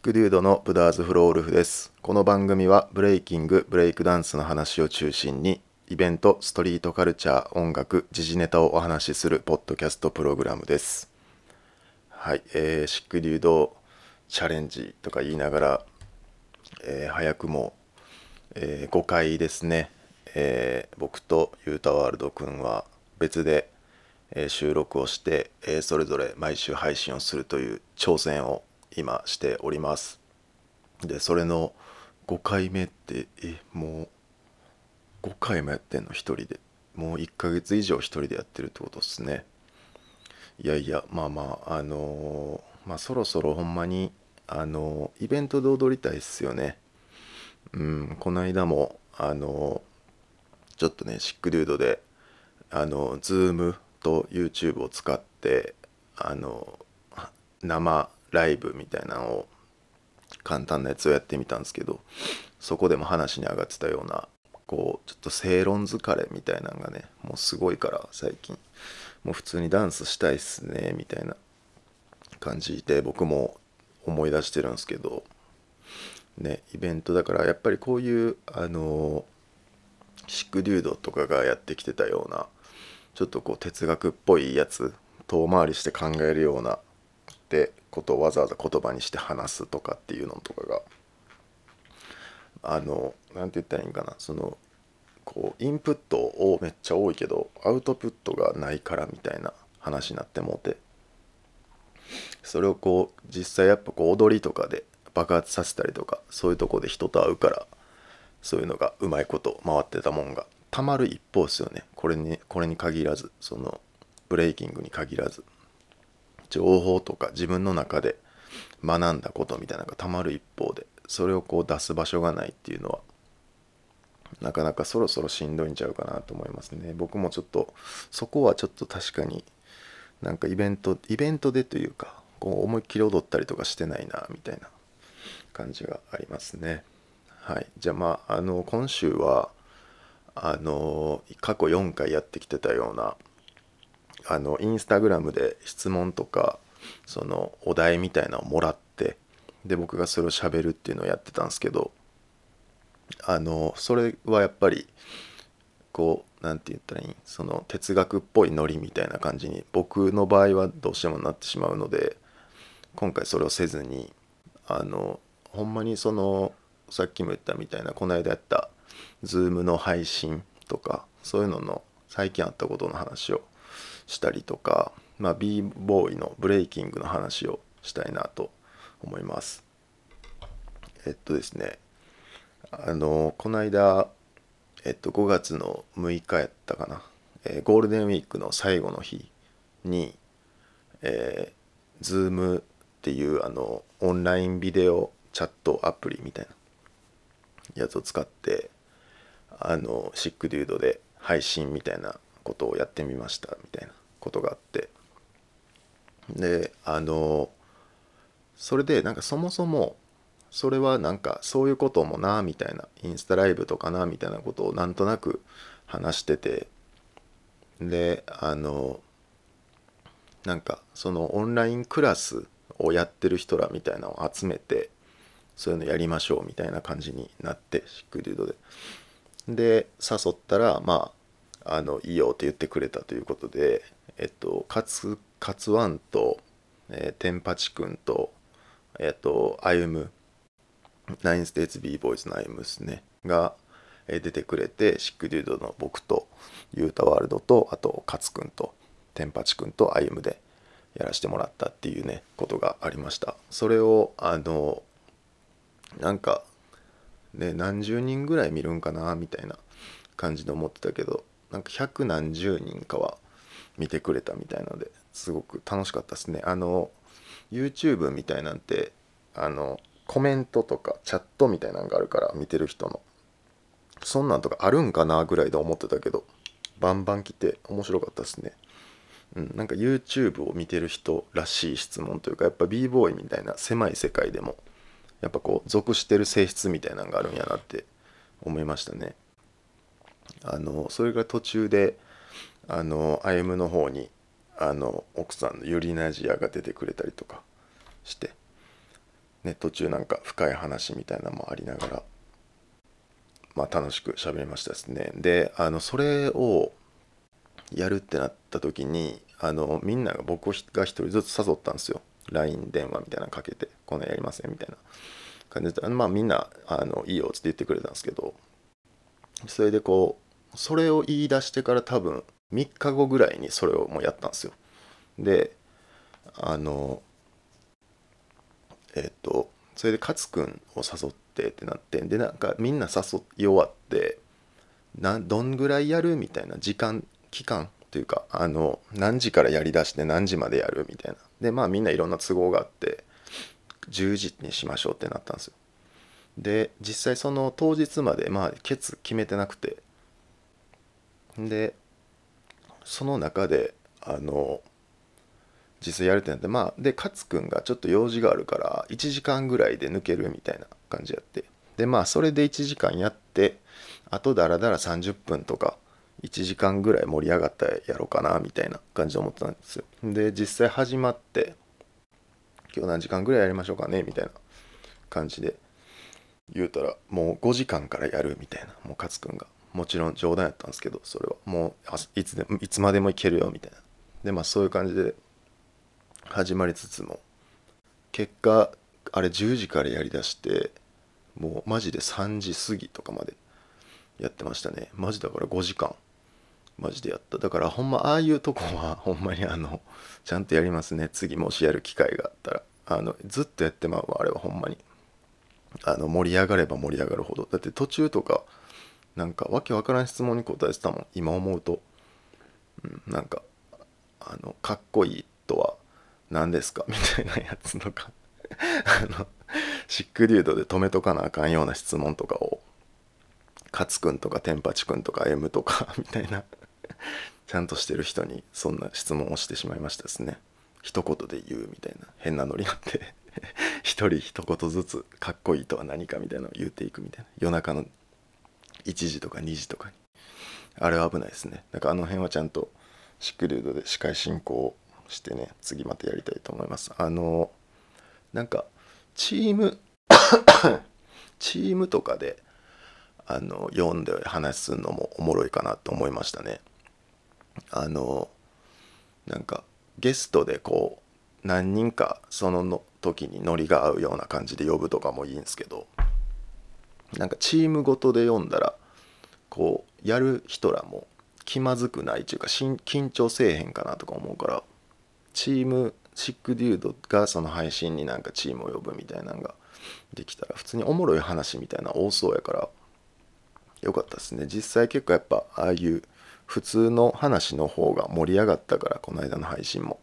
ックデュードのブダーズフロールフです。この番組はブレイキングブレイクダンスの話を中心にイベントストリートカルチャー音楽時事ネタをお話しするポッドキャストプログラムです。はい、えー、シックデュードチャレンジとか言いながら、えー早くも、え5回ですね、えー僕とユータワールドくんは別で、え収録をして、えそれぞれ毎週配信をするという挑戦を今しております。でそれの5回目ってえもう5回もやってんの？一人で。もう1ヶ月以上一人でやってるってことですね。いやいやまあまああのーまあそろそろほんまにあのーイベントで踊りたいっすよね。うんこの間もあのーちょっとねシックデュードであの Zoom と YouTube を使ってあの生ライブみたいなのを簡単なやつをやってみたんですけどそこでも話に上がってたようなこうちょっと正論疲れみたいなのがねもうすごいから最近。もう普通にダンスしたいっすねみたいな感じで僕も思い出してるんですけどねイベントだからやっぱりこういうあのシックデュードとかがやってきてたようなちょっとこう哲学っぽいやつ遠回りして考えるようなってことをわざわざ言葉にして話すとかっていうのとかがあのなんて言ったらいいんかな。そのこうインプットをめっちゃ多いけどアウトプットがないからみたいな話になってもうて。それをこう実際やっぱこう踊りとかで爆発させたりとかそういうとこで人と会うからそういうのがうまいこと回ってたもんがたまる一方ですよね。これにこれに限らずそのブレイキングに限らず。情報とか自分の中で学んだことみたいなのがたまる一方でそれをこう出す場所がないっていうのはなかなかそろそろしんどいんちゃうかなと思いますね。僕もちょっとそこはちょっと確かになんかイベントイベントでというかこう思いっきり踊ったりとかしてないなみたいな感じがありますね。はい。じゃあまああの今週はあの過去4回やってきてたようなあのインスタグラムで質問とかそのお題みたいなのをもらってで僕がそれをしゃべるっていうのをやってたんですけどあのそれはやっぱりこうなんて言ったらいいその哲学っぽいノリみたいな感じに僕の場合はどうしてもなってしまうので今回それをせずにあのほんまにそのさっきも言ったみたいなこの間やった Zoom の配信とかそういうのの最近あったことの話をしたりとか、まあ、b ボーイのブレイキングの話をしたいなと思います。えっとですねあのこの間、えっと、5月の6日やったかな、えーゴールデンウィークの最後の日に、えー、Zoom っていうあのオンラインビデオチャットアプリみたいなやつを使ってあのシックデュードで配信みたいなことをやってみましたみたいなことがあって。であのそれでなんかそもそもそれはなんかそういうこともなみたいなインスタライブとかなみたいなことをなんとなく話してて。であのなんかそのオンラインクラスをやってる人らみたいなのを集めてそういうのやりましょうみたいな感じになってシックデュードで。で誘ったらまあのいいよって言ってくれたということでえっとカツカツワンと、えー、テンパチくんとえっと歩むナインステーツ b ボーイズの歩むですねが、えー出てくれてシックデュードの僕とユータワールドとあとカツくんとテンパチくんと歩むでやらせてもらったっていうねことがありました。それをあのなんかね何十人ぐらい見るんかなみたいな感じで思ってたけどなんか百何十人かは見てくれたみたいのですごく楽しかったですね。あの YouTube みたいなんてあのコメントとかチャットみたいなのがあるから見てる人の。そんなんとかあるんかなぐらいで思ってたけどバンバン来て面白かったですね。うん、なんか YouTube を見てる人らしい質問というかやっぱ b ボーイみたいな狭い世界でもやっぱこう属してる性質みたいなのがあるんやなって思いましたね。あのそれが途中であの歩夢の方にあの奥さんのユリナジアが出てくれたりとかしてね途中なんか深い話みたいなのもありながらまあ楽しく喋りましたですね。であのそれをやるってなった時にあのみんなが僕が一人ずつ誘ったんですよ。LINE 電話みたいなのかけてこんなんやりませんみたいな。感じでまあみんなあのいいよって言ってくれたんですけどそれでこうそれを言い出してから多分3日後ぐらいにそれをもうやったんですよ。であのえっ、とそれで勝くんを誘ってってなってでなんかみんな誘い終わってなどんぐらいやる？みたいな時間期間？というかあの何時からやりだして何時までやる？みたいな。でまあみんないろんな都合があって10時にしましょうってなったんですよ。で実際その当日までまあケツ決めてなくてでその中であの実際やるってなってまあで勝くんがちょっと用事があるから1時間ぐらいで抜けるみたいな感じやって。でまあそれで1時間やってあとだらだら30分とか1時間ぐらい盛り上がったやろうかなみたいな感じで思ってたんですよ。で実際始まって今日何時間ぐらいやりましょうかねみたいな感じで言うたらもう5時間からやるみたいなもう勝くんが。もちろん冗談やったんですけどそれは。もういつでいつまでもいけるよみたいな。でまあそういう感じで始まりつつも。結果あれ10時からやりだしてもうマジで3時過ぎとかまでやってましたね。マジだから5時間。マジでやった。だからほんまああいうとこは ほんまにあのちゃんとやりますね。次もしやる機会があったら。あのずっとやってまうわあれはほんまに。あの盛り上がれば盛り上がるほど。だって途中とかなんかわけわからん質問に答えてたもん今思うと、うん、なんかあのかっこいいとは何ですか？みたいなやつとか。あのシックデュードで止めとかなあかんような質問とかを勝くんとかテンパチくんとか M とか みたいな。ちゃんとしてる人にそんな質問をしてしまいましたですね。一言で言うみたいな。変なノリになって。一人一言ずつかっこいいとは何かみたいなのを言っていくみたいな。夜中の1時とか2時とかに。あれは危ないですね。だからあの辺はちゃんとシックデュードで司会進行してね次またやりたいと思います。あのなんかチーム チームとかであの読んで話すのもおもろいかなと思いましたね。あのなんかゲストでこう何人かその時にノリが合うような感じで呼ぶとかもいいんですけど。なんかチームごとで読んだらこうやる人らも気まずくないというか緊張せえへんかなとか思うからチームシックデュードがその配信になんかチームを呼ぶみたいなのができたら普通におもろい話みたいな多そうやからよかったですね。実際結構やっぱああいう普通の話の方が盛り上がったからこの間の配信も。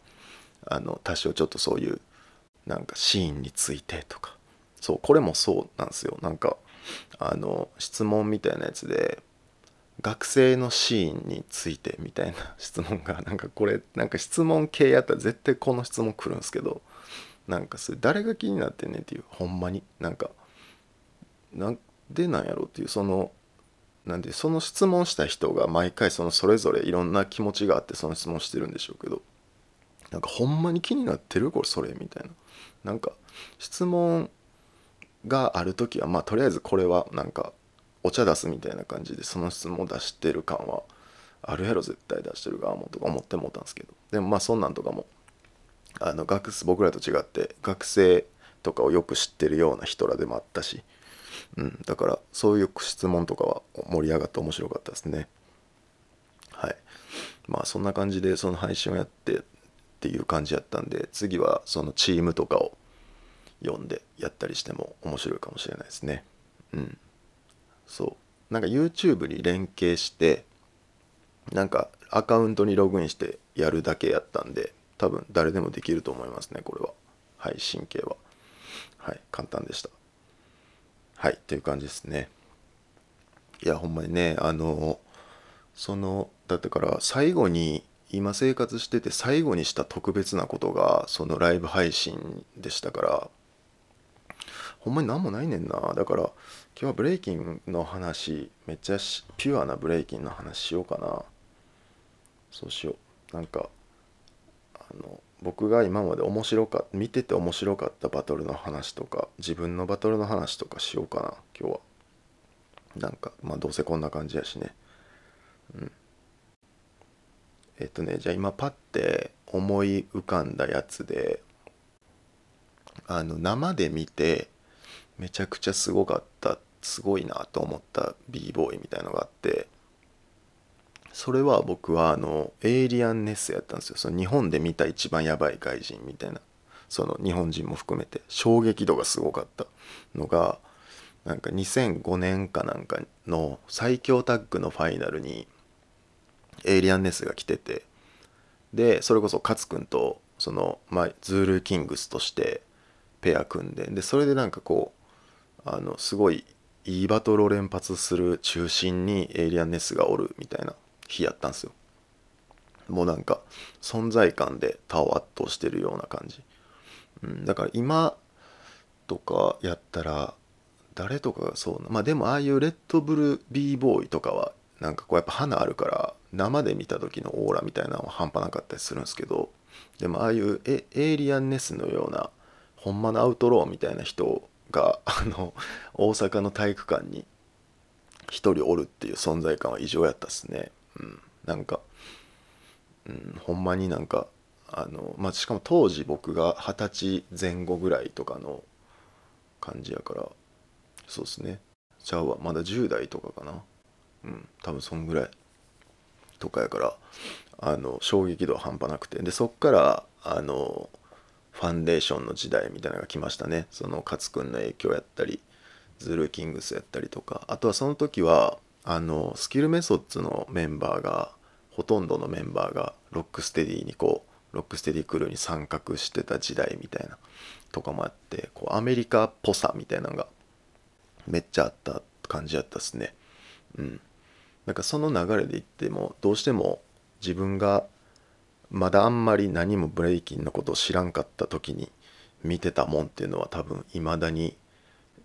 あの多少ちょっとそういうなんかシーンについてとか。そうこれもそうなんですよ。なんかあの質問みたいなやつで学生のシーンについてみたいな 質問がなんかこれなんか質問系やったら絶対この質問来るんですけどなんかそれ誰が気になってんねんっていうほんまに。なんかなんでなんやろうっていうそのなんでその質問した人が毎回そのそれぞれいろんな気持ちがあってその質問してるんでしょうけどなんかほんまに気になってるこれそれみたいな。なんか質問がある時はまあとりあえずこれはなんかお茶出すみたいな感じでその質問を出してる感はあるやろ絶対出してる側もとか思ってもうたんですけど。でもまあそんなんとかもあの学僕らと違って学生とかをよく知ってるような人らでもあったし、うん、だからそういう質問とかは盛り上がって面白かったですね。はい。まあそんな感じでその配信をやってっていう感じやったんで次はそのチームとかを読んでやったりしても面白いかもしれないですね。うん。そう。なんか YouTube に連携してなんかアカウントにログインしてやるだけやったんで多分誰でもできると思いますねこれは。はい神経は。はい簡単でした。はいっていう感じですね。いやほんまにねあのそのだってから最後に今生活してて最後にした特別なことがそのライブ配信でしたからほんまに何もないねんな。だから今日はブレイキンの話めっちゃピュアなブレイキンの話しようかな。そうしよう。なんかあの僕が今まで面白かった見てて面白かったバトルの話とか自分のバトルの話とかしようかな今日は。なんかまあどうせこんな感じやしね。うん。えっとねじゃあ今パッて思い浮かんだやつであの生で見てめちゃくちゃすごかったすごいなと思った b ボーイみたいのがあってそれは僕はあのエイリアンネスやったんですよ。その日本で見た一番やばい外人みたいなその日本人も含めて衝撃度がすごかった。のがなんか2005年かなんかの最強タッグのファイナルにエイリアンネスが来ててでそれこそ勝君とその、まあ、ズールキングスとしてペア組んででそれでなんかこうあのすごいいいバトルを連発する中心にエイリアンネスがおるみたいな日やったんですよ。もうなんか存在感で他を圧倒してるような感じ、うん、だから今とかやったら誰とかがそうなまあでもああいうレッドブル b ボーイとかはなんかこうやっぱ花あるから生で見た時のオーラみたいなのは半端なかったりするんですけどでもああいうエイリアンネスのようなほんまのアウトローみたいな人があの大阪の体育館に一人おるっていう存在感は異常やったっすね。うん、なんか、うん、ほんまになんかあの、まあ、しかも当時僕が二十歳前後ぐらいとかの感じやからそうっすね。ちゃうわ。まだ10代とかかな。うん。多分そんぐらいとかやからあの衝撃度は半端なくて。でそっからあのファンデーションの時代みたいなのが来ましたね。その勝君の影響やったりズルーキングスやったりとか。あとはその時はあのスキルメソッツのメンバーがほとんどのメンバーがロックステディにこうロックステディクルーに参画してた時代みたいなとかもあってこうアメリカっぽさみたいなのがめっちゃあった感じやったっすね。うん。なんかその流れで言ってもどうしても自分がまだあんまり何もブレイキンのことを知らんかった時に見てたもんっていうのは多分いまだに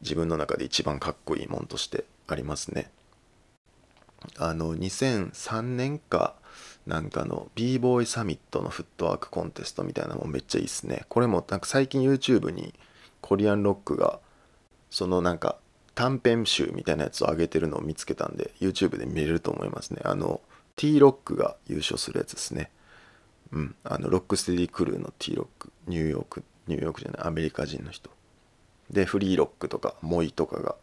自分の中で一番かっこいいもんとしてありますね。あの2003年かなんかの b ボーイサミットのフットワークコンテストみたいなのもめっちゃいいっすね。これもなんか最近 YouTube にコリアンロックがそのなんか短編集みたいなやつを上げてるのを見つけたんで YouTube で見れると思いますね。あの T ロックが優勝するやつですね。うん、あのロックステディクルーの T ロック。ニューヨークニューヨークじゃない。アメリカ人の人。でフリーロックとかモイとかが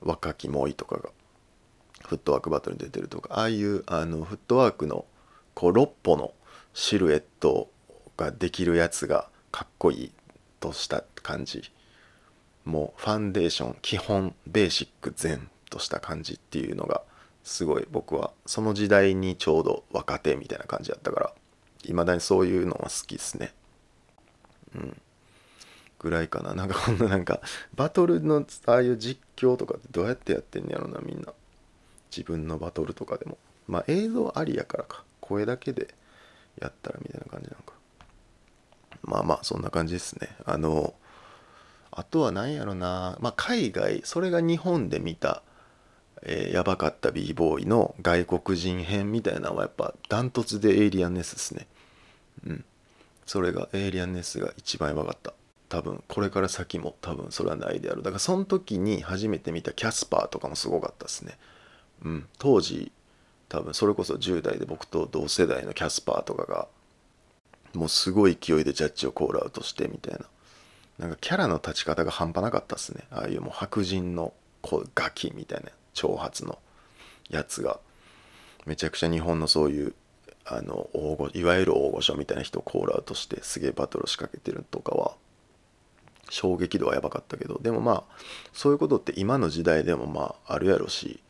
若きモイとかがフットワークバトルに出てるとか。ああいうあのフットワークのこう6歩のシルエットができるやつがかっこいいとした感じ。もうファンデーション基本ベーシック全とした感じっていうのがすごい僕はその時代にちょうど若手みたいな感じだったから。いまだにそういうのは好きですね。うん。ぐらいかな。なんかこんななんか バトルのああいう実況とかってどうやってやってんやろなみんな。自分のバトルとかでも。まあ映像ありやからか。声だけでやったらみたいな感じなのか。まあまあそんな感じですね。あのあとは何やろな。まあ海外それが日本で見たえー、やばかった b ボーイの外国人編みたいなのはやっぱダントツでエイリアンネスですね。うん。それがエイリアンネスが一番やばかった。多分これから先も多分それはないであるだからその時に初めて見たキャスパーとかもすごかったですね。うん。当時多分それこそ10代で僕と同世代のキャスパーとかがもうすごい勢いでジャッジをコールアウトしてみたいな。なんかキャラの立ち方が半端なかったっすね。ああいうもう白人のこうガキみたいな長髪のやつが。めちゃくちゃ日本のそういうあの大御いわゆる大御所みたいな人をコールアウトしてすげえバトルを仕掛けてるとかは衝撃度はやばかったけどでもまあそういうことって今の時代でもまああるやろし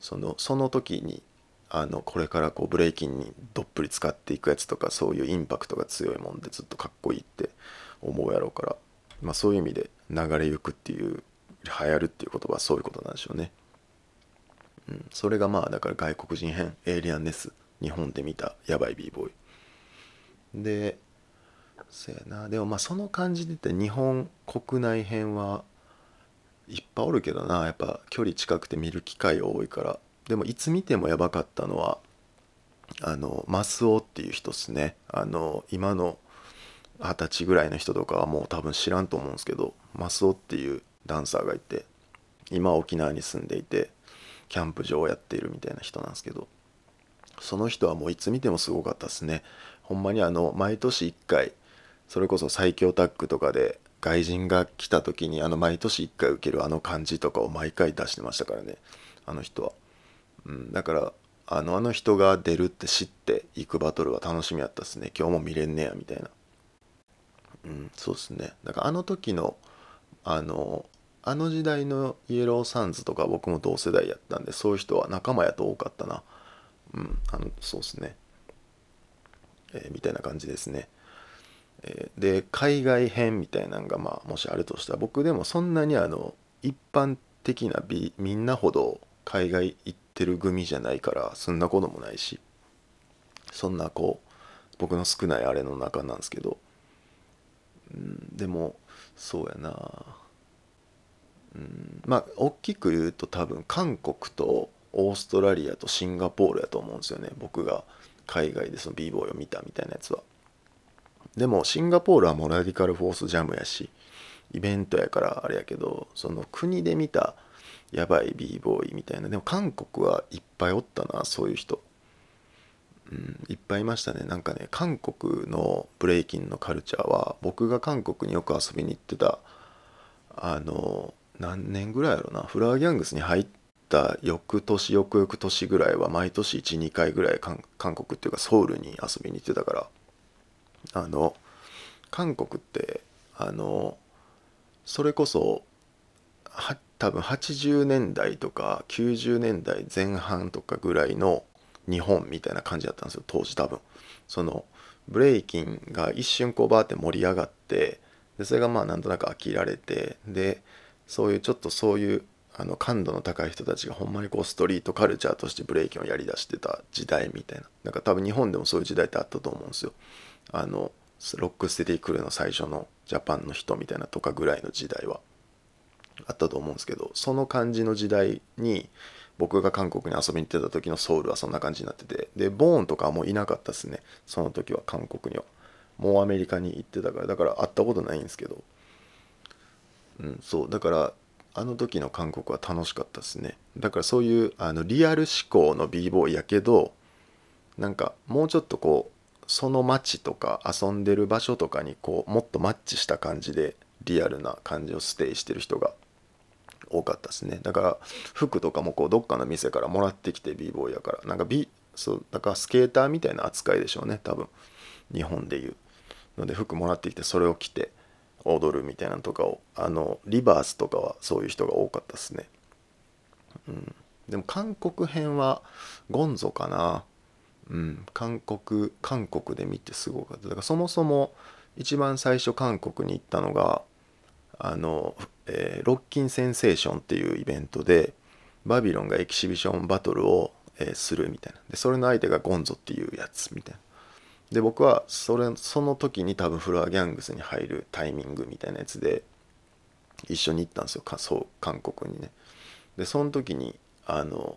そのその時にあのこれからこうブレイキンにどっぷり使っていくやつとかそういうインパクトが強いもんでずっとかっこいいって思うやろうから、まあ、そういう意味で流れゆくっていう流行るっていう言葉はそういうことなんでしょうね。うん、それがまあだから外国人編エイリアンネス日本で見たやばい b ボーイでそやな。でもまあその感じで言って日本国内編はいっぱいおるけどな。やっぱ距離近くて見る機会多いから。でもいつ見てもやばかったのはあのマスオっていう人っすね。あの今の二十歳ぐらいの人とかはもう多分知らんと思うんですけどマスオっていうダンサーがいて今沖縄に住んでいてキャンプ場をやっているみたいな人なんですけど。その人はもういつ見てもすごかったですね。ほんまにあの毎年1回それこそ最強タッグとかで外人が来た時にあの毎年1回受けるあの感じとかを毎回出してましたからね。あの人は、うん、だからあのあの人が出るって知って行くバトルは楽しみやったっすね。今日も見れんねやみたいな。うんそうっすね。だからあの時のあのあの時代のイエローサンズとか僕も同世代やったんでそういう人は仲間やと多かったな。うんあのそうっすね。えー、みたいな感じですね、えー、で海外編みたいなのがまあもしあるとしたら僕でもそんなにあの一般的なみんなほど海外行ってる組じゃないからそんなこともないしそんなこう僕の少ないあれの中なんですけど、うん、でもそうやな。うんまあ大きく言うと多分韓国とオーストラリアとシンガポールやと思うんですよね。僕が海外でその b ボーイを見たみたいなやつは。でもシンガポールはもうラディカルフォースジャムやしイベントやからあれやけどその国で見たやばい b ボーイみたいな。でも韓国はいっぱいおったなそういう人。うんいっぱいいましたね。なんかね韓国のブレイキンのカルチャーは僕が韓国によく遊びに行ってたあの何年ぐらいやろな。フラーギャングスに入った翌年翌々年ぐらいは毎年12回ぐらい韓国っていうかソウルに遊びに行ってたからあの韓国ってあのそれこそは多分80年代とか90年代前半とかぐらいの日本みたいな感じだったんですよ当時多分。そのブレイキンが一瞬こうバーって盛り上がってでそれがまあなんとなく飽きられてでそういうちょっとそういうあの感度の高い人たちがほんまにこうストリートカルチャーとしてブレイキンをやりだしてた時代みたいな。なんか多分日本でもそういう時代ってあったと思うんですよ。あのロックステディクルーの最初のジャパンの人みたいなとかぐらいの時代は。あったと思うんですけどその感じの時代に僕が韓国に遊びに行ってた時のソウルはそんな感じになってて。でボーンとかはもういなかったですね。その時は韓国には。もうアメリカに行ってたから。だから会ったことないんですけど。うんそう。だからあの時の韓国は楽しかったですね。だからそういうあのリアル思考の b ボーイやけどなんかもうちょっとこうその街とか遊んでる場所とかにこうもっとマッチした感じでリアルな感じをステイしてる人が多かったですね。だから服とかもこうどっかの店からもらってきて b ボーイやから。なんか B そうだからスケーターみたいな扱いでしょうね多分。日本でいう。ので服もらってきてそれを着て。踊るみたいなのとかをあのリバースとかはそういう人が多かったですね。うん。でも韓国編はゴンゾかな。うん。韓国韓国で見てすごかった。だからそもそも一番最初韓国に行ったのがあの、えー、ロッキンセンセーションっていうイベントでバビロンがエキシビションバトルを、えー、するみたいな。でそれの相手がゴンゾっていうやつみたいな。で僕はそれその時に多分フロアギャングスに入るタイミングみたいなやつで一緒に行ったんですよ。そう韓国にね。でその時にあの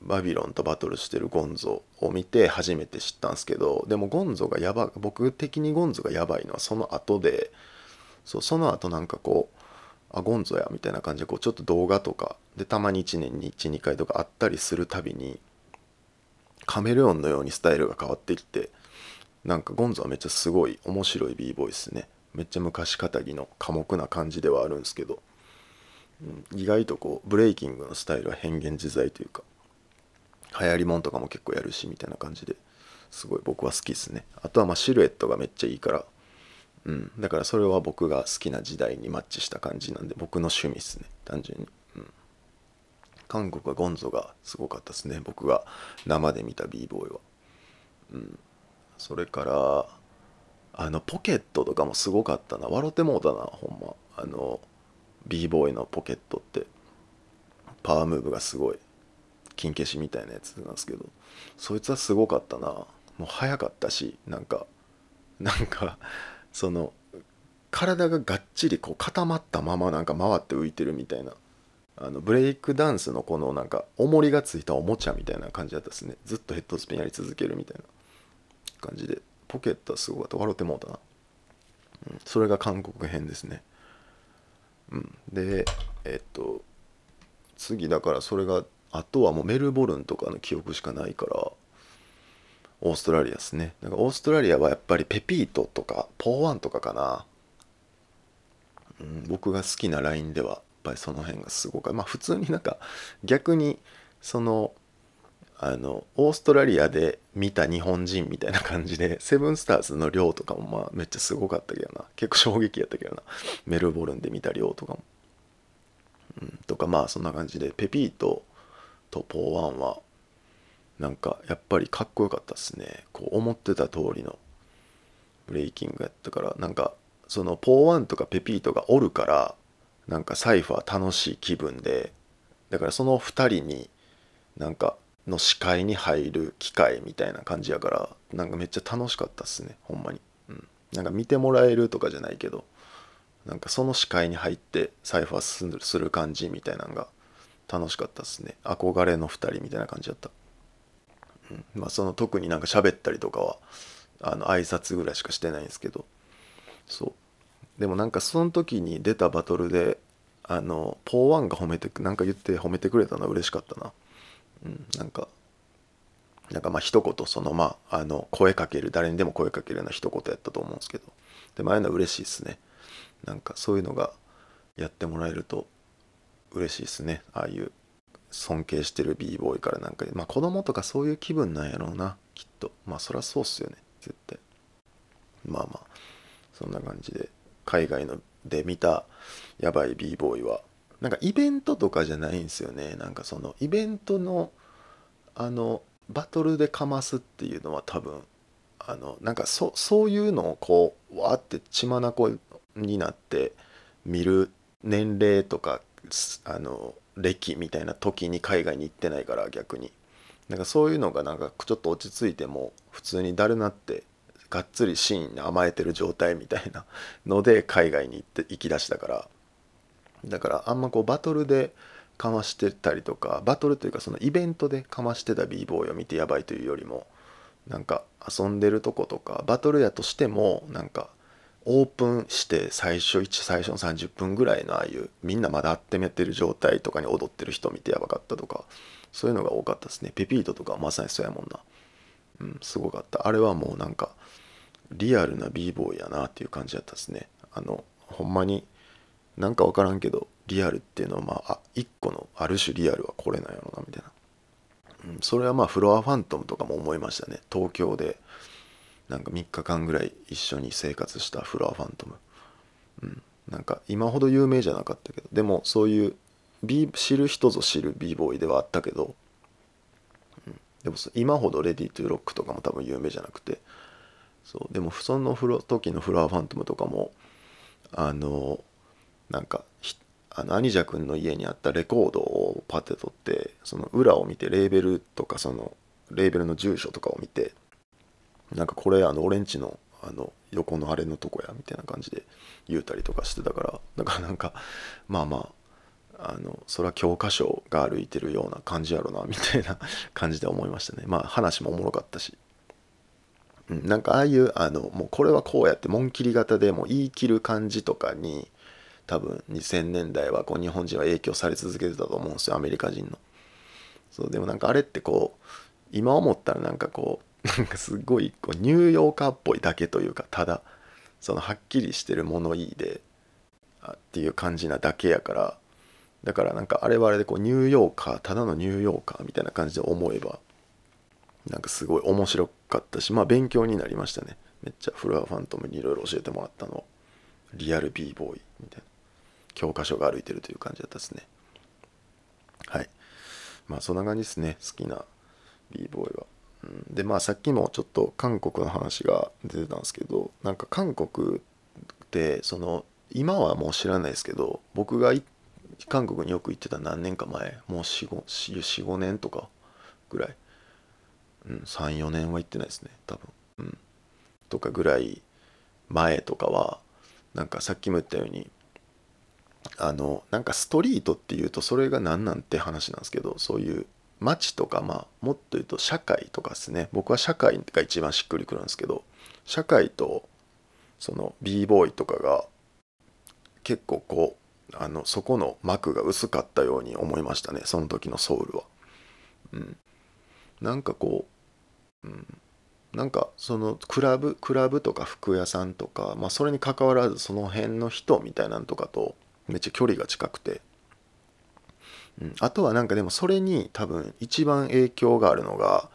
バビロンとバトルしてるゴンゾを見て初めて知ったんですけどでもゴンゾがやば僕的にゴンゾがやばいのはその後でそうその後なんかこうあゴンゾやみたいな感じでこうちょっと動画とかでたまに1年に12回とかあったりするたびにカメレオンのようにスタイルが変わってきてなんかゴンゾはめっちゃすごい面白い b ボイスね。めっちゃ昔かたぎの寡黙な感じではあるんですけど、意外とこうブレイキングのスタイルは変幻自在というか流行りもんとかも結構やるしみたいな感じですごい僕は好きですね。あとはまあシルエットがめっちゃいいからうん、だからそれは僕が好きな時代にマッチした感じなんで僕の趣味ですね単純に、韓国はゴンゾがすごかったですね。僕が生で見た b ボーイは、うん、それからあのポケットとかもすごかったな。笑ってもうたなほんま。あの b ボーイのポケットって。パワームーブがすごい。金消しみたいなやつなんですけど。そいつはすごかったな。もう速かったしなんかなんかその体ががっちりこう固まったままなんか回って浮いてるみたいな。あのブレイクダンスのこのなんか重りがついたおもちゃみたいな感じだったですね。ずっとヘッドスピンやり続けるみたいな感じで。ポケットはすごかった。笑ってもうたなそれが韓国編ですね。うん。でえっと次だからそれがあとはもうメルボルンとかの記憶しかないからオーストラリアですね。なんかオーストラリアはやっぱりペピートとかポーワンとかかな、うん、僕が好きなラインでは。ぱりその辺がすごくまあ普通になんか逆にそのあのオーストラリアで見た日本人みたいな感じでセブンスターズの量とかもまあめっちゃすごかったけどな。結構衝撃やったけどな。メルボルンで見た量とかも、うん、とかまあそんな感じでペピートとポーワンはなんかやっぱりかっこよかったっすね。こう思ってた通りのブレイキングやったから。なんかそのポーワンとかペピートがおるからなんかサイファー楽しい気分でだからその2人になんかの視界に入る機会みたいな感じやからなんかめっちゃ楽しかったっすねほんまに、うん、なんか見てもらえるとかじゃないけどなんかその視界に入ってサイファーする感じみたいなのが楽しかったっすね。憧れの2人みたいな感じだった、うん、まあその特になんか喋ったりとかはあの挨拶ぐらいしかしてないんですけどそう。でもなんかその時に出たバトルであのポーワンが褒めてなんか言って褒めてくれたのは嬉しかったな。うん、なんかなんかまあ一言そのまああの声かける誰にでも声かけるような一言やったと思うんですけど。でもああいうのは嬉しいですね。なんかそういうのがやってもらえると嬉しいですね。ああいう尊敬してる b ボーイからなんか。まあ子供とかそういう気分なんやろうな。きっと。まあそりゃそうっすよね。絶対。まあまあそんな感じで。海外ので見たやばい b ボーイは。なんかイベントとかじゃないんですよね。なんかそのイベントのあのバトルでかますっていうのは多分あのなんかそそういうのをこうわーって血眼になって見る年齢とかあの歴みたいな時に海外に行ってないから逆に。なんかそういうのがなんかちょっと落ち着いても普通にだるなってがっつりシーンに甘えてる状態みたいな ので海外に行って行きだしたから。だからあんまこうバトルでかましてたりとかバトルというかそのイベントでかましてた b ボーイを見てやばいというよりもなんか遊んでるとことかバトルやとしてもなんかオープンして最初1最初の30分ぐらいのああいうみんなまだ温めてる状態とかに踊ってる人見てやばかったとかそういうのが多かったですね。ペピートとかまさにそうやもんな。うんすごかった。あれはもうなんかリアルな b ボーイやなっていう感じだったですね。あのほんまになんか分からんけどリアルっていうのはまあ一個のある種リアルはこれなんやろなみたいな、うん、それはまあフロアファントムとかも思いましたね。東京でなんか3日間ぐらい一緒に生活したフロアファントム、うん、なんか今ほど有名じゃなかったけどでもそういう知る人ぞ知る b ボーイではあったけど、うん、でも今ほどレディー・トゥーロックとかも多分有名じゃなくてそう。でもそのフロ時のフロアファントムとかもあのなんかあの兄者君の家にあったレコードをパッて取ってその裏を見てレーベルとかそのレーベルの住所とかを見てなんかこれあの俺んちのあの横のあれのとこやみたいな感じで言うたりとかしてたからだからなんかまあまああのそれは教科書が歩いてるような感じやろなみたいな感じで思いましたね。まあ話もおもろかったし、なんかああいうあのもうこれはこうやって紋切り型でも言い切る感じとかに多分2000年代はこう日本人は影響され続けてたと思うんですよアメリカ人の。そうでもなんかあれってこう今思ったらなんかこうなんかすごいこうニューヨーカーっぽいだけというかただそのはっきりしてる物言いでっていう感じなだけやからだからなんかあれはあれでこうニューヨーカーただのニューヨーカーみたいな感じで思えばなんかすごい面白かったしまあ勉強になりましたね。めっちゃフロアファントムにいろいろ教えてもらったの。リアル b ボーイみたいな。教科書が歩いてるという感じだったですね。はい。まあそんな感じですね。好きな b ボーイは、うん、でまあさっきもちょっと韓国の話が出てたんですけどなんか韓国ってその今はもう知らないですけど僕が韓国によく行ってた何年か前。もう45年とかぐらい、うん、34年は行ってないですね多分。うん。とかぐらい前とかはなんかさっきも言ったようにあのなんかストリートっていうとそれが何なんて話なんですけどそういう街とかまあもっと言うと社会とかですね。僕は社会が一番しっくりくるんですけど社会とその b ボーイとかが結構こうあのそこの膜が薄かったように思いましたねその時のソウルは。うん、なんかこう、うん、なんかそのクラブクラブとか服屋さんとか、まあ、それにかかわらずその辺の人みたいなんとかとめっちゃ距離が近くて、うん、あとはなんかでもそれに多分一番影響があるのが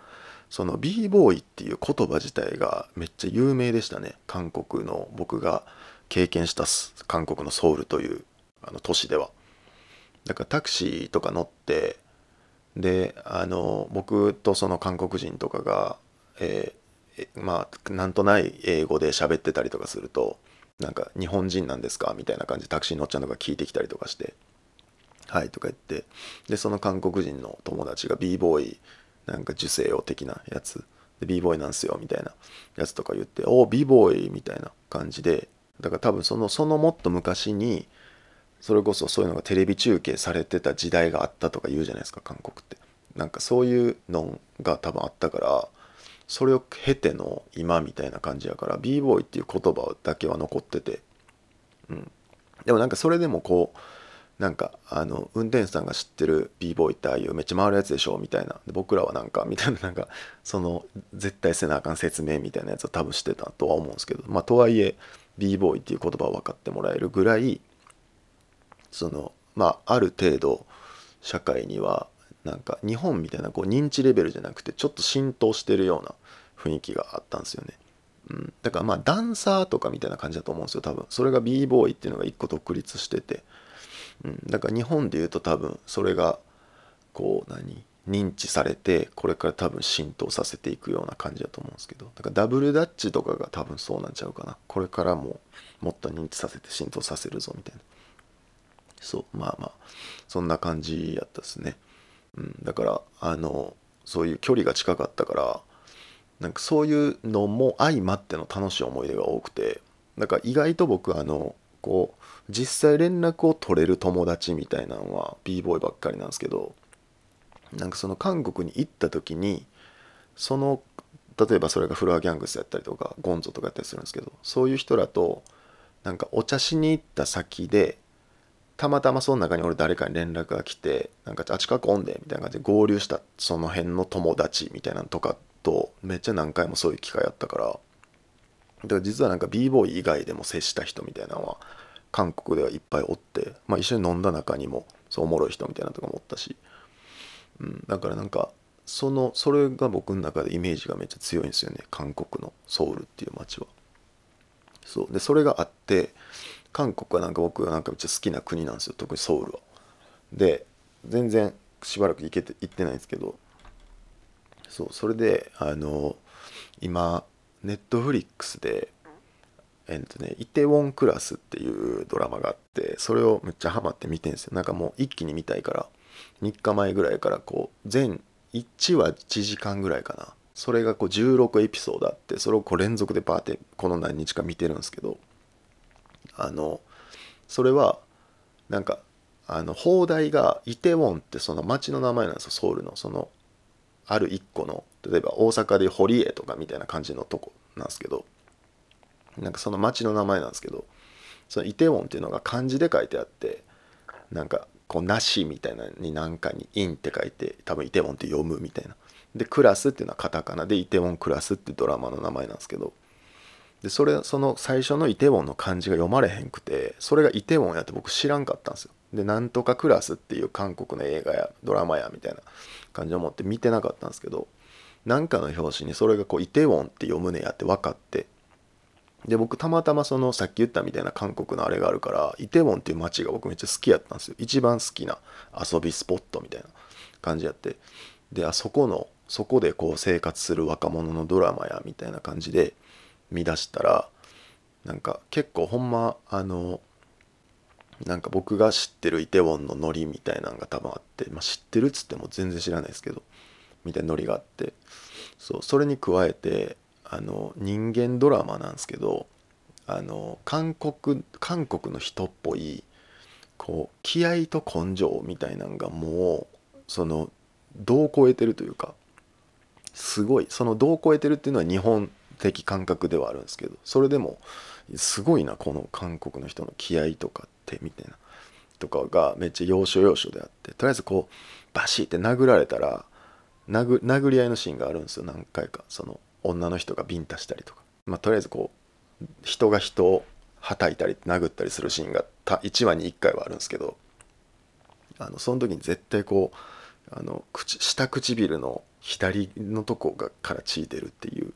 その b ボーイっていう言葉自体がめっちゃ有名でしたね。韓国の僕が経験した韓国のソウルというあの都市では。だからタクシーとか乗ってであの僕とその韓国人とかが、えー、まあなんとない英語で喋ってたりとかするとなんか日本人なんですか？みたいな感じでタクシー乗っちゃうのが聞いてきたりとかしてはいとか言ってでその韓国人の友達が b ボーイなんか受精用的なやつで b ボーイなんすよみたいなやつとか言っておお b ボーイみたいな感じでだから多分そのそのもっと昔にそれこそそういうのがテレビ中継されてた時代があったとか言うじゃないですか韓国って。なんかそういうのが多分あったからそれを経ての今みたいな感じやから b ボーイっていう言葉だけは残ってて。うん。でもなんかそれでもこうなんかあの運転手さんが知ってる b ボーイってああいうめっちゃ回るやつでしょみたいな。で僕らはなんかみたいななんかその絶対せなあかん説明みたいなやつを多分してたとは思うんですけど。まあとはいえ b ボーイっていう言葉を分かってもらえるぐらいそのまあある程度社会にはなんか日本みたいなこう認知レベルじゃなくてちょっと浸透してるような雰囲気があったんですよね。うん、だからまあダンサーとかみたいな感じだと思うんですよ多分。それが b ボーイっていうのが一個独立してて。うん、だから日本でいうと多分それがこう何？認知されてこれから多分浸透させていくような感じだと思うんですけど。だからダブルダッチとかが多分そうなんちゃうかな。これからももっと認知させて浸透させるぞみたいな。そうまあまあそんな感じやったですね、うん、だからあのそういう距離が近かったからなんかそういうのも相まっての楽しい思い出が多くてだか意外と僕あのこう実際連絡を取れる友達みたいなのは b ボーイばっかりなんですけどなんかその韓国に行った時にその例えばそれがフロアギャングスやったりとかゴンゾとかやったりするんですけどそういう人らとなんかお茶しに行った先でたまたまその中に俺誰かに連絡が来てなんかあ近くおんでみたいな感じで合流したその辺の友達みたいなのとかとめっちゃ何回もそういう機会あったから。だから実はなんか b ボーイ以外でも接した人みたいなのは韓国ではいっぱいおって、まあ、一緒に飲んだ中にもそうおもろい人みたいなとかもおったし、うん、だからなんかそのそれが僕の中でイメージがめっちゃ強いんですよね韓国のソウルっていう街は。そう。でそれがあって韓国はなんか僕がなんかめっちゃ好きな国なんですよ。特にソウルは。で全然しばらく行けて行ってないんですけど。そうそれであの今ネットフリックスでえっとね、イテウォンクラスっていうドラマがあって、それをめっちゃハマって見てんですよ。なんかもう一気に見たいから、3日前ぐらいからこう、全1話1時間ぐらいかな。それがこう16エピソードあって、それをこう連続でバーってこの何日か見てるんですけど、あの、それは、なんか、あの、放題がイテウォンってその町の名前なんですよ、ソウルの。その、ある一個の、例えば大阪で堀江とかみたいな感じのとこなんですけど、なんかその町の名前なんですけどそのイテウォンっていうのが漢字で書いてあってなんかこう「なし」みたいなに何かに「イン」って書いて多分イテウォンって読むみたいなでクラスっていうのはカタカナでイテウォンクラスってドラマの名前なんですけどでそれその最初のイテウォンの漢字が読まれへんくてそれがイテウォンやって僕知らんかったんですよ。でなんとかクラスっていう韓国の映画やドラマやみたいな感じで思って見てなかったんですけどなんかの表紙にそれがこうイテウォンって読むねやって分かってで僕たまたまそのさっき言ったみたいな韓国のあれがあるからイテウォンっていう街が僕めっちゃ好きやったんですよ。一番好きな遊びスポットみたいな感じやって。であそこのそこでこう生活する若者のドラマやみたいな感じで見出したらなんか結構ほんまあのなんか僕が知ってるイテウォンのノリみたいなのが多分あって、まあ、知ってるっつっても全然知らないですけどみたいなノリがあってそうそれに加えてあの人間ドラマなんですけどあの韓国韓国の人っぽいこう気合と根性みたいなのがもうその度を超えてるというかすごいその度を超えてるっていうのは日本的感覚ではあるんですけどそれでもすごいなこの韓国の人の気合とかってみたいなとかがめっちゃ要所要所であってとりあえずこうバシッて殴られたら殴殴り合いのシーンがあるんですよ何回かその女の人がビンタしたりとか、まあ、とりあえずこう人が人をはたいたり殴ったりするシーンが1話に1回はあるんですけどあのその時に絶対こうあの口下唇の左のとこがから血出るっていう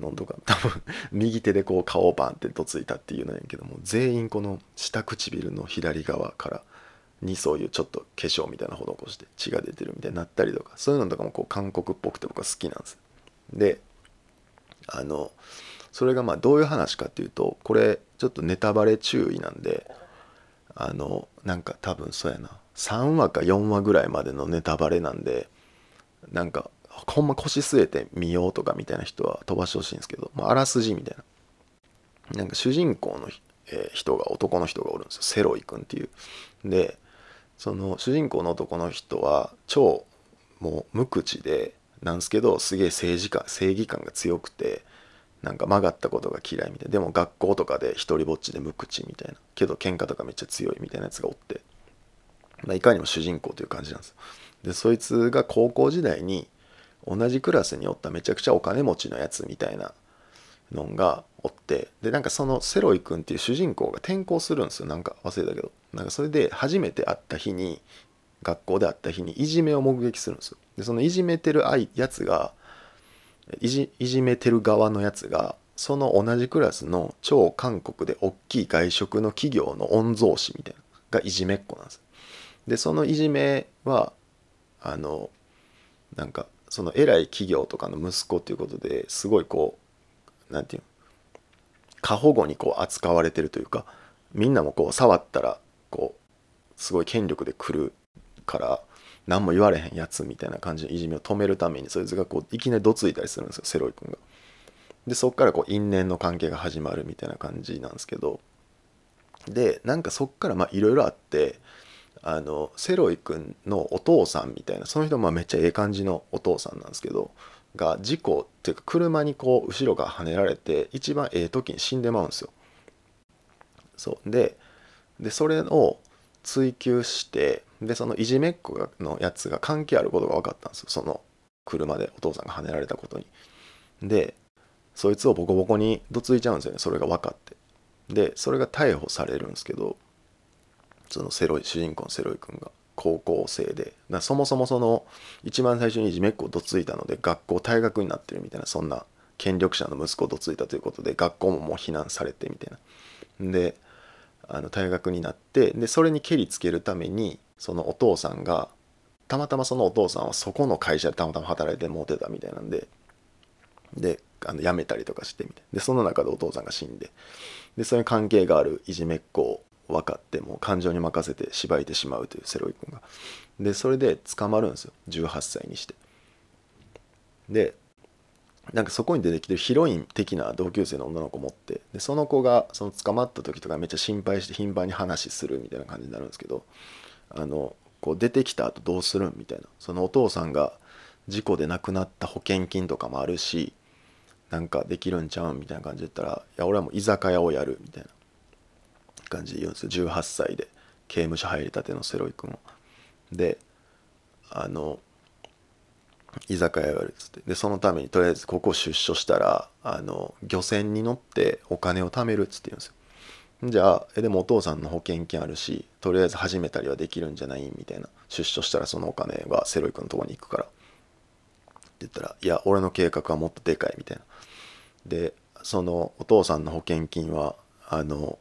のとか多分右手でこう顔をバンってどついたっていうのやけども全員この下唇の左側からにそういうちょっと化粧みたいな施して血が出てるみたいになったりとかそういうのとかもこう韓国っぽくて僕は好きなんです。であのそれがまあどういう話かっていうとこれちょっとネタバレ注意なんであのなんか多分そうやな。3話か4話ぐらいまでのネタバレなんでなんかほんま腰据えて見ようとかみたいな人は飛ばしてほしいんですけど、まあ、あらすじみたいな。なんか主人公の、え人が男の人がおるんですよ。セロイ君っていう。でその主人公の男の人は超もう無口でなんですけどすげえ政治家正義感が強くてなんか曲がったことが嫌いみたいな。でも学校とかで一人ぼっちで無口みたいな。けど喧嘩とかめっちゃ強いみたいなやつがおって、まあ、いかにも主人公という感じなんですよ。でそいつが高校時代に同じクラスにおっためちゃくちゃお金持ちのやつみたいなのがおってでなんかそのセロイ君っていう主人公が転校するんですよ。なんか忘れたけど。なんかそれで初めて会った日に学校で会った日にいじめを目撃するんですよ。でそのいじめてるやつがいじいじめてる側のやつがその同じクラスの超韓国で大きい外食の企業の御曹司みたいながいじめっ子なんですでそのいじめはあのなんかその偉い企業とかの息子っていうことですごいこう何て言う過保護にこう扱われてるというかみんなもこう触ったらこうすごい権力で来るから何も言われへんやつみたいな感じのいじめを止めるためにそいつがこういきなりどついたりするんですよセロイ君が。でそっからこう因縁の関係が始まるみたいな感じなんですけどでなんかそっからまあいろいろあってあのセロイ君のお父さんみたいなその人もめっちゃええ感じのお父さんなんですけどが事故っていうか車にこう後ろからはねられて一番ええ時に死んでまうんですよ。そうででそれを追求してでそのいじめっ子のやつが関係あることが分かったんですよその車でお父さんがはねられたことに。でそいつをボコボコにどついちゃうんですよねそれが分かって。でそれが逮捕されるんですけどそのセロイ主人公のセロイ君が高校生でそもそもその一番最初にいじめっ子をどついたので学校退学になってるみたいなそんな権力者の息子をどついたということで学校ももう非難されてみたいな。であの退学になってでそれにけりつけるためにそのお父さんがたまたまそのお父さんはそこの会社でたまたま働いてもうてたみたいなんでであの辞めたりとかしてみたいでその中でお父さんが死んででそういう関係があるいじめっ子分かっても感情に任せてしばいてしまうというセロイ君が。でそれで捕まるんですよ。18歳にして。でなんかそこに出てきてるヒロイン的な同級生の女の子持って。でその子がその捕まった時とかめっちゃ心配して頻繁に話するみたいな感じになるんですけど。あのこう出てきた後どうするんみたいな。そのお父さんが事故で亡くなった保険金とかもあるしなんかできるんちゃうんみたいな感じで言ったら「いや俺はもう居酒屋をやる」みたいな。感じで言うんですよ。18歳で刑務所入りたてのセロイ君を。であの居酒屋やるっつって。でそのためにとりあえずここ出所したらあの漁船に乗ってお金を貯めるっつって言うんですよ。じゃあえでもお父さんの保険金あるしとりあえず始めたりはできるんじゃない？みたいな。出所したらそのお金がセロイ君のとこに行くから。って言ったらいや俺の計画はもっとでかい。みたいな。でそのお父さんの保険金はあの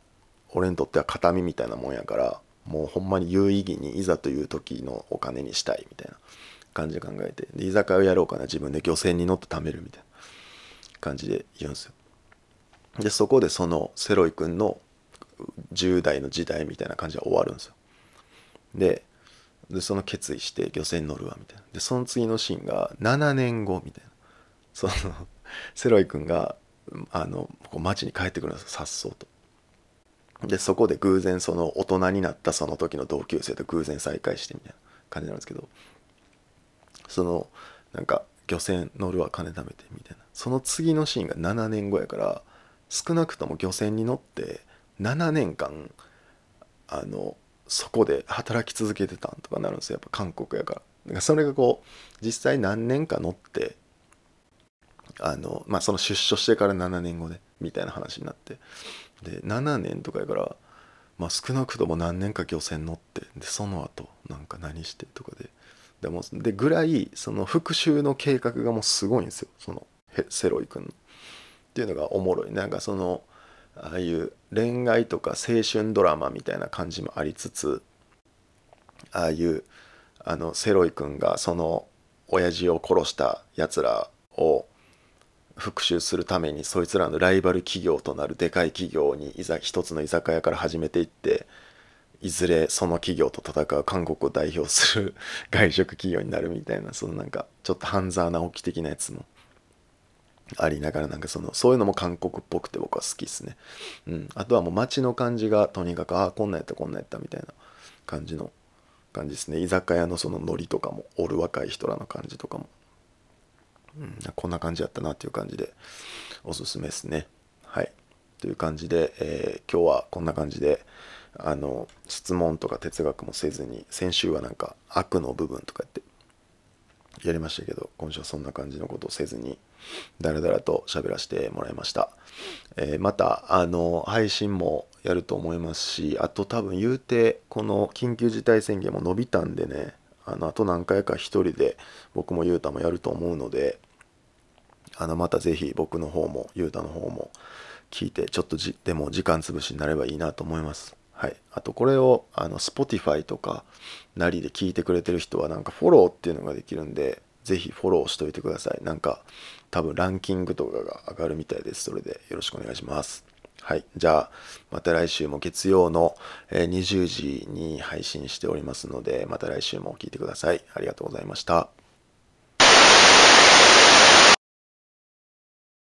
俺にとっては形見みたいなもんやからもうほんまに有意義にいざという時のお金にしたいみたいな感じで考えてで居酒屋をやろうかな自分で漁船に乗って貯めるみたいな感じで言うんですよ。でそこでそのセロイ君の10代の時代みたいな感じで終わるんですよ。ででその決意して漁船に乗るわみたいな。でその次のシーンが7年後みたいな。そのセロイ君があのこう町に帰ってくるんですよさっそうと。でそこで偶然その大人になったその時の同級生と偶然再会してみたいな感じなんですけどそのなんか漁船乗るわ金貯めてみたいな。その次のシーンが7年後やから少なくとも漁船に乗って7年間あのそこで働き続けてたんとかなるんですよ。やっぱ韓国やから。だからそれがこう実際何年か乗ってあのまあその出所してから7年後でみたいな話になって。で7年とかやからまあ少なくとも何年か漁船乗ってでその後なんか何してとかで。でもでぐらいその復讐の計画がもうすごいんですよ。そのセロイ君の。っていうのがおもろい。なんかそのああいう恋愛とか青春ドラマみたいな感じもありつつああいうあのセロイ君がその親父を殺したやつらを復讐するためにそいつらのライバル企業となるでかい企業にいざ一つの居酒屋から始めていっていずれその企業と戦う韓国を代表する外食企業になるみたいなそのなんかちょっと半沢直樹的なやつも。ありながらなんかそのそういうのも韓国っぽくて僕は好きっすね。うん、あとはもう街の感じがとにかくああこんなんやったこんなんやったみたいな感じの感じですね。居酒屋のそのノリとかもおる若い人らの感じとかも。うん、こんな感じやったなっていう感じでおすすめですね。はい。という感じで、えー、今日はこんな感じであの質問とか哲学もせずに先週はなんか悪の部分とかやってやりましたけど今週はそんな感じのことをせずにだらだらと喋らせてもらいました、えー、またあの配信もやると思いますしあと多分言うてこの緊急事態宣言も伸びたんでねあのあと何回か一人で僕もゆうたもやると思うのであのまたぜひ僕の方もゆうたの方も聞いてちょっとじでも時間潰しになればいいなと思います。はい、あとこれをあの Spotify とかなりで聞いてくれてる人はなんかフォローっていうのができるんでぜひフォローしといてください。なんか多分ランキングとかが上がるみたいです。それでよろしくお願いします。はい。じゃあまた来週も月曜の20時に配信しておりますのでまた来週も聞いてください。ありがとうございました。